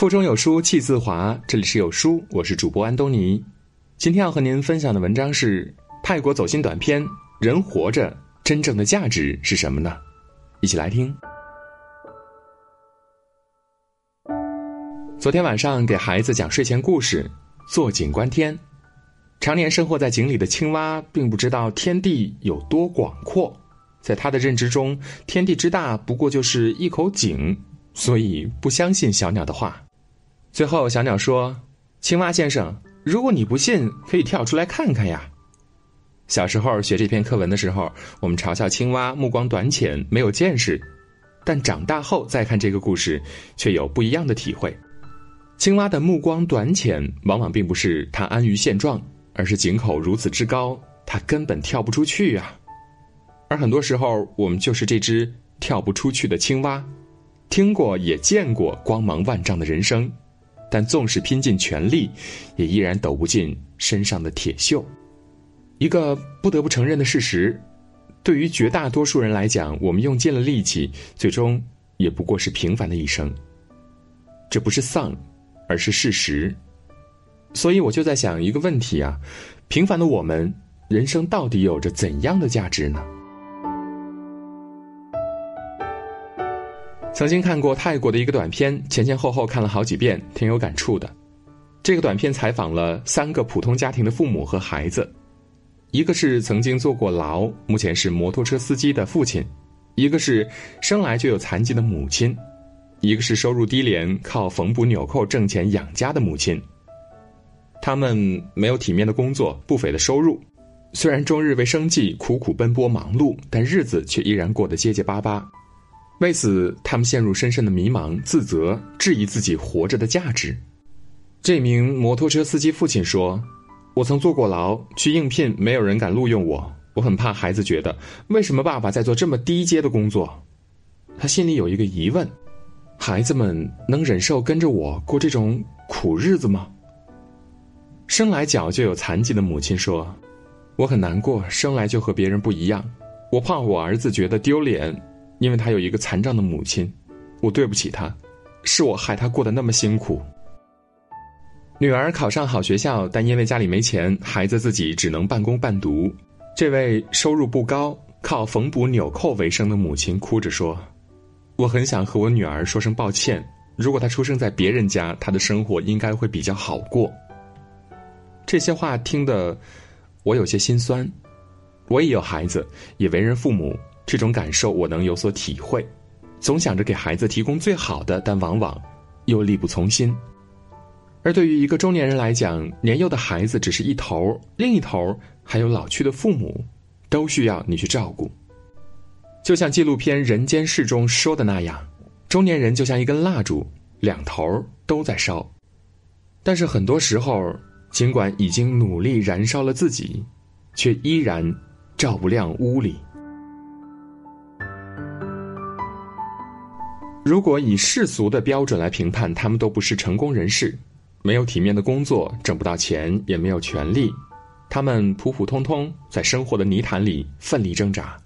腹中有书气自华，这里是有书，我是主播安东尼。今天要和您分享的文章是泰国走心短片：人活着真正的价值是什么呢？一起来听。昨天晚上给孩子讲睡前故事，坐井观天。常年生活在井里的青蛙，并不知道天地有多广阔，在他的认知中，天地之大不过就是一口井，所以不相信小鸟的话。最后，小鸟说：“青蛙先生，如果你不信，可以跳出来看看呀。”小时候学这篇课文的时候，我们嘲笑青蛙目光短浅，没有见识，但长大后再看这个故事，却有不一样的体会。青蛙的目光短浅，往往并不是它安于现状，而是井口如此之高，它根本跳不出去啊。而很多时候，我们就是这只跳不出去的青蛙，听过也见过光芒万丈的人生，但纵使拼尽全力，也依然抖不进身上的铁锈。一个不得不承认的事实，对于绝大多数人来讲，我们用尽了力气，最终也不过是平凡的一生。这不是丧。而是事实，所以我就在想一个问题啊：平凡的我们，人生到底有着怎样的价值呢？曾经看过泰国的一个短片，前前后后看了好几遍，挺有感触的。这个短片采访了三个普通家庭的父母和孩子，一个是曾经坐过牢，目前是摩托车司机的父亲；一个是生来就有残疾的母亲。一个是收入低廉、靠缝补纽扣挣钱养家的母亲，他们没有体面的工作、不菲的收入，虽然终日为生计苦苦奔波忙碌，但日子却依然过得结结巴巴。为此，他们陷入深深的迷茫、自责，质疑自己活着的价值。这名摩托车司机父亲说：“我曾坐过牢，去应聘，没有人敢录用我。我很怕孩子觉得，为什么爸爸在做这么低阶的工作？他心里有一个疑问。”孩子们能忍受跟着我过这种苦日子吗？生来脚就有残疾的母亲说：“我很难过，生来就和别人不一样。我怕我儿子觉得丢脸，因为他有一个残障的母亲。我对不起他，是我害他过得那么辛苦。”女儿考上好学校，但因为家里没钱，孩子自己只能半工半读。这位收入不高、靠缝补纽扣为生的母亲哭着说。我很想和我女儿说声抱歉。如果她出生在别人家，她的生活应该会比较好过。这些话听得我有些心酸。我也有孩子，也为人父母，这种感受我能有所体会。总想着给孩子提供最好的，但往往又力不从心。而对于一个中年人来讲，年幼的孩子只是一头，另一头还有老去的父母，都需要你去照顾。就像纪录片《人间世》中说的那样，中年人就像一根蜡烛，两头都在烧。但是很多时候，尽管已经努力燃烧了自己，却依然照不亮屋里。如果以世俗的标准来评判，他们都不是成功人士，没有体面的工作，挣不到钱，也没有权利，他们普普通通在生活的泥潭里奋力挣扎。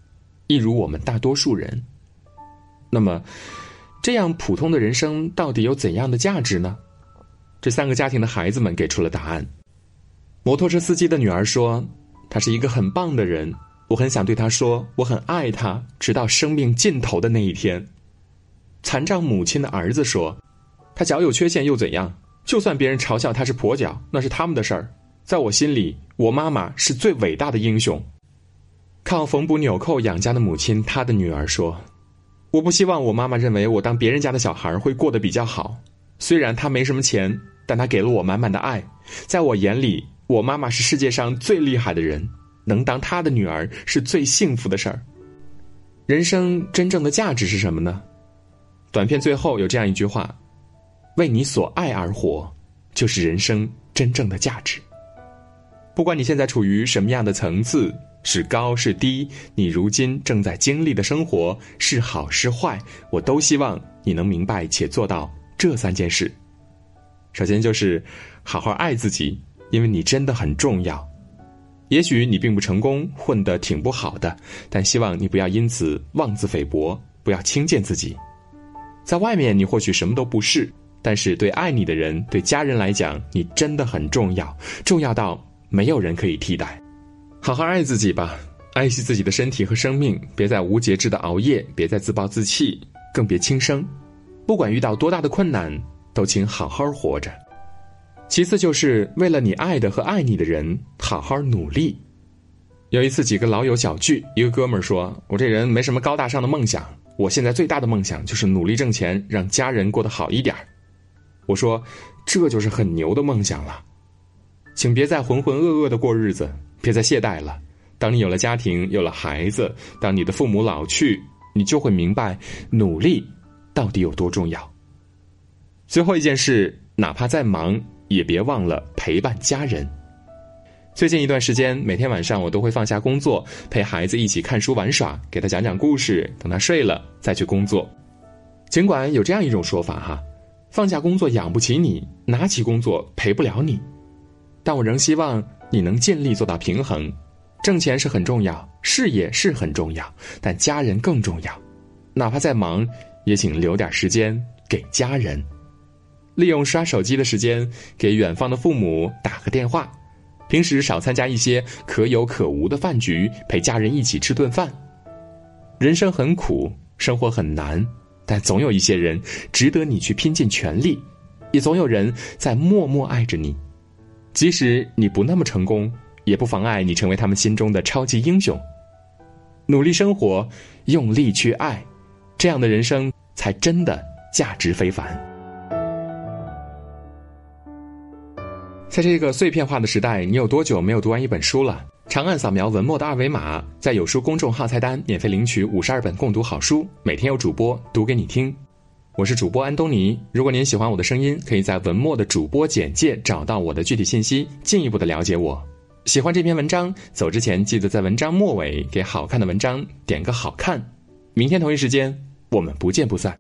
一如我们大多数人，那么，这样普通的人生到底有怎样的价值呢？这三个家庭的孩子们给出了答案。摩托车司机的女儿说：“他是一个很棒的人，我很想对他说，我很爱他，直到生命尽头的那一天。”残障母亲的儿子说：“他脚有缺陷又怎样？就算别人嘲笑他是跛脚，那是他们的事儿。在我心里，我妈妈是最伟大的英雄。”靠缝补纽扣养家的母亲，她的女儿说：“我不希望我妈妈认为我当别人家的小孩会过得比较好。虽然她没什么钱，但她给了我满满的爱。在我眼里，我妈妈是世界上最厉害的人，能当她的女儿是最幸福的事儿。人生真正的价值是什么呢？短片最后有这样一句话：‘为你所爱而活，就是人生真正的价值。’不管你现在处于什么样的层次。”是高是低，你如今正在经历的生活是好是坏，我都希望你能明白且做到这三件事。首先就是好好爱自己，因为你真的很重要。也许你并不成功，混得挺不好的，但希望你不要因此妄自菲薄，不要轻贱自己。在外面你或许什么都不是，但是对爱你的人、对家人来讲，你真的很重要，重要到没有人可以替代。好好爱自己吧，爱惜自己的身体和生命，别再无节制的熬夜，别再自暴自弃，更别轻生。不管遇到多大的困难，都请好好活着。其次，就是为了你爱的和爱你的人，好好努力。有一次，几个老友小聚，一个哥们儿说：“我这人没什么高大上的梦想，我现在最大的梦想就是努力挣钱，让家人过得好一点我说：“这就是很牛的梦想了，请别再浑浑噩噩的过日子，别再懈怠了。当你有了家庭，有了孩子，当你的父母老去，你就会明白努力到底有多重要。最后一件事，哪怕再忙，也别忘了陪伴家人。”最近一段时间，每天晚上我都会放下工作，陪孩子一起看书玩耍，给他讲讲故事，等他睡了再去工作。尽管有这样一种说法哈，放下工作养不起你，拿起工作陪不了你，但我仍希望你能尽力做到平衡。挣钱是很重要，事业是很重要，但家人更重要。哪怕再忙，也请留点时间给家人，利用刷手机的时间给远方的父母打个电话。平时少参加一些可有可无的饭局，陪家人一起吃顿饭。人生很苦，生活很难，但总有一些人值得你去拼尽全力，也总有人在默默爱着你。即使你不那么成功，也不妨碍你成为他们心中的超级英雄。努力生活，用力去爱，这样的人生才真的价值非凡。在这个碎片化的时代，你有多久没有读完一本书了？长按扫描文末的二维码，在有书公众号菜单免费领取五十二本共读好书，每天有主播读给你听。我是主播安东尼。如果您喜欢我的声音，可以在文末的主播简介找到我的具体信息，进一步的了解我。喜欢这篇文章，走之前记得在文章末尾给好看的文章点个好看。明天同一时间，我们不见不散。